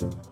a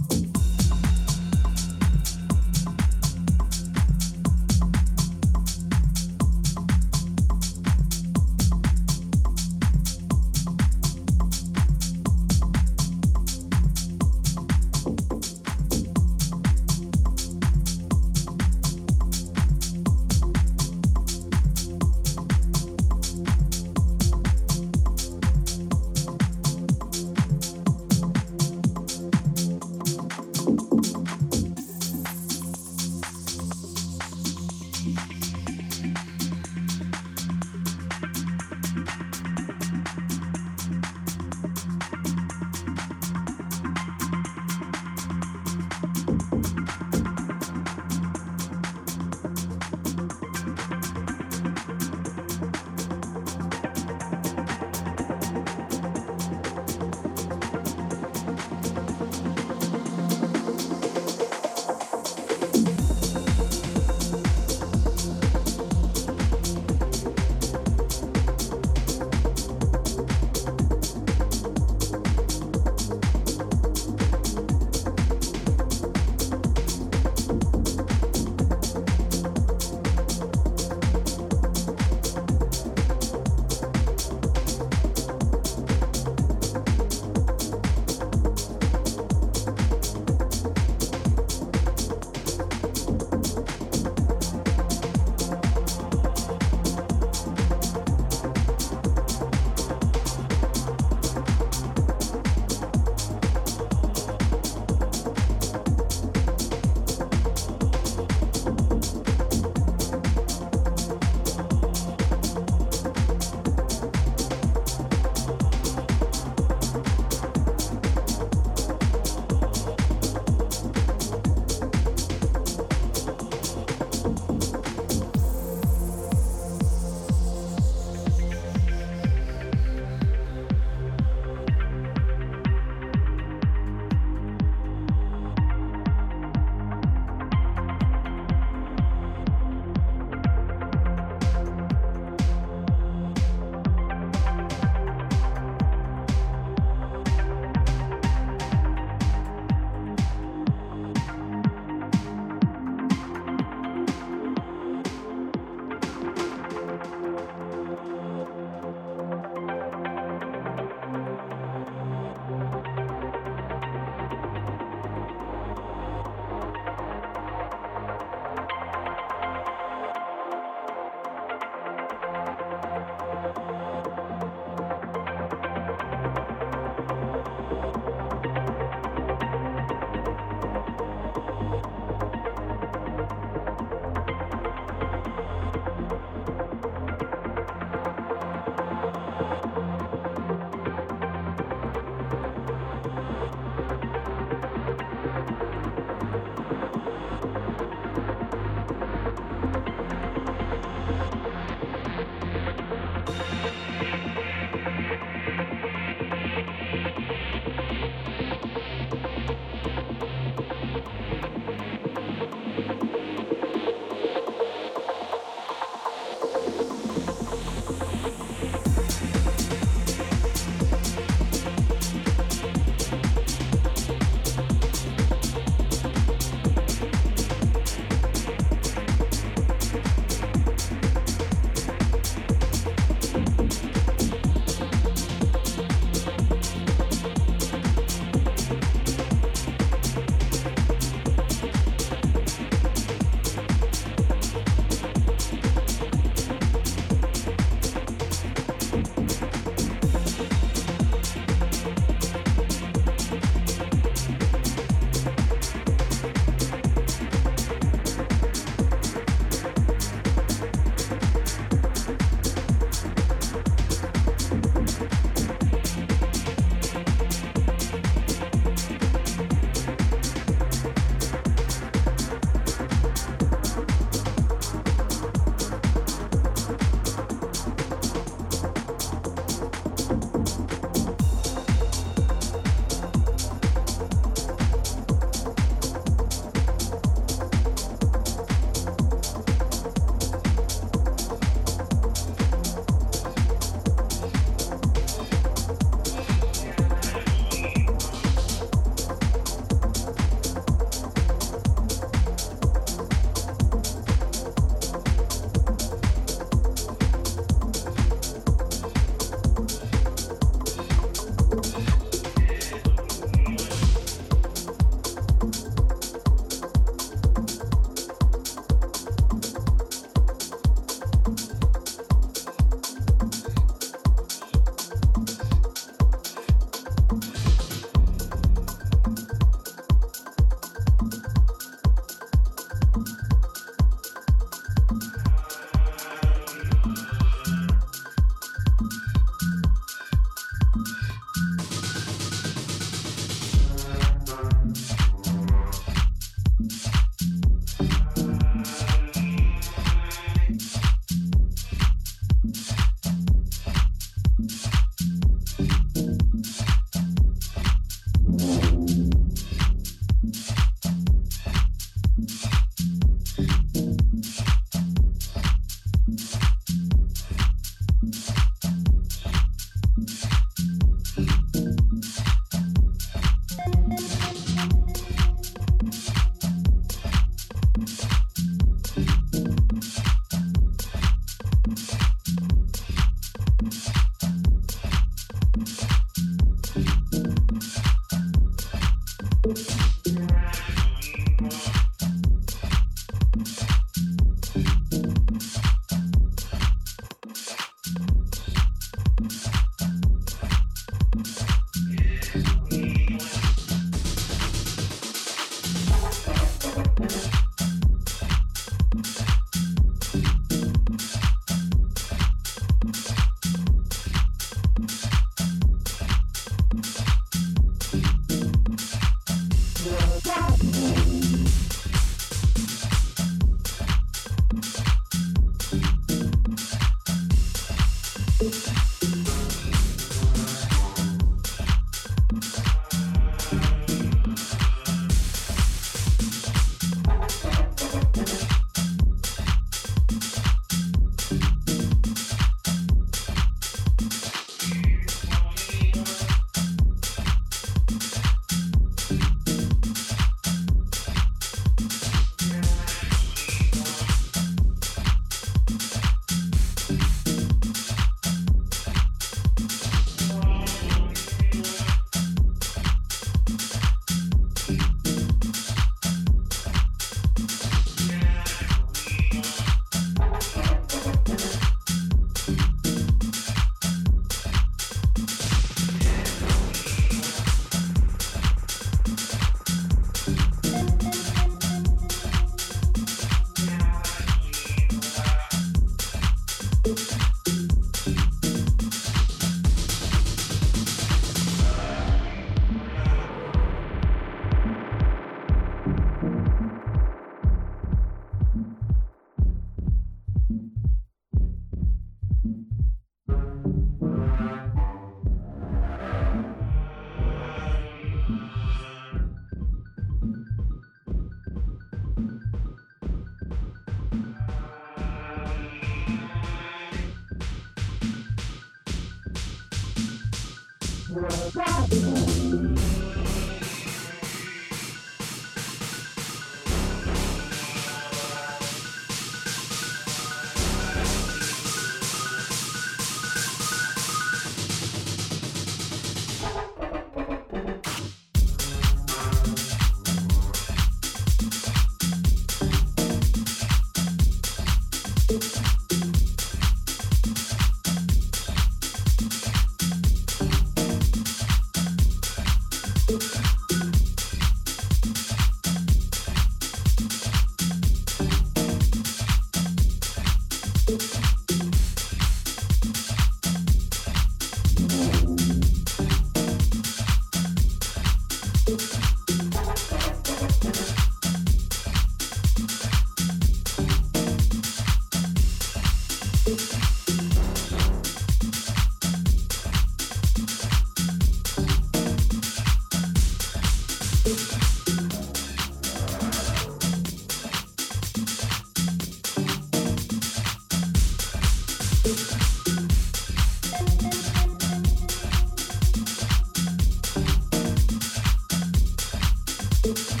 Thank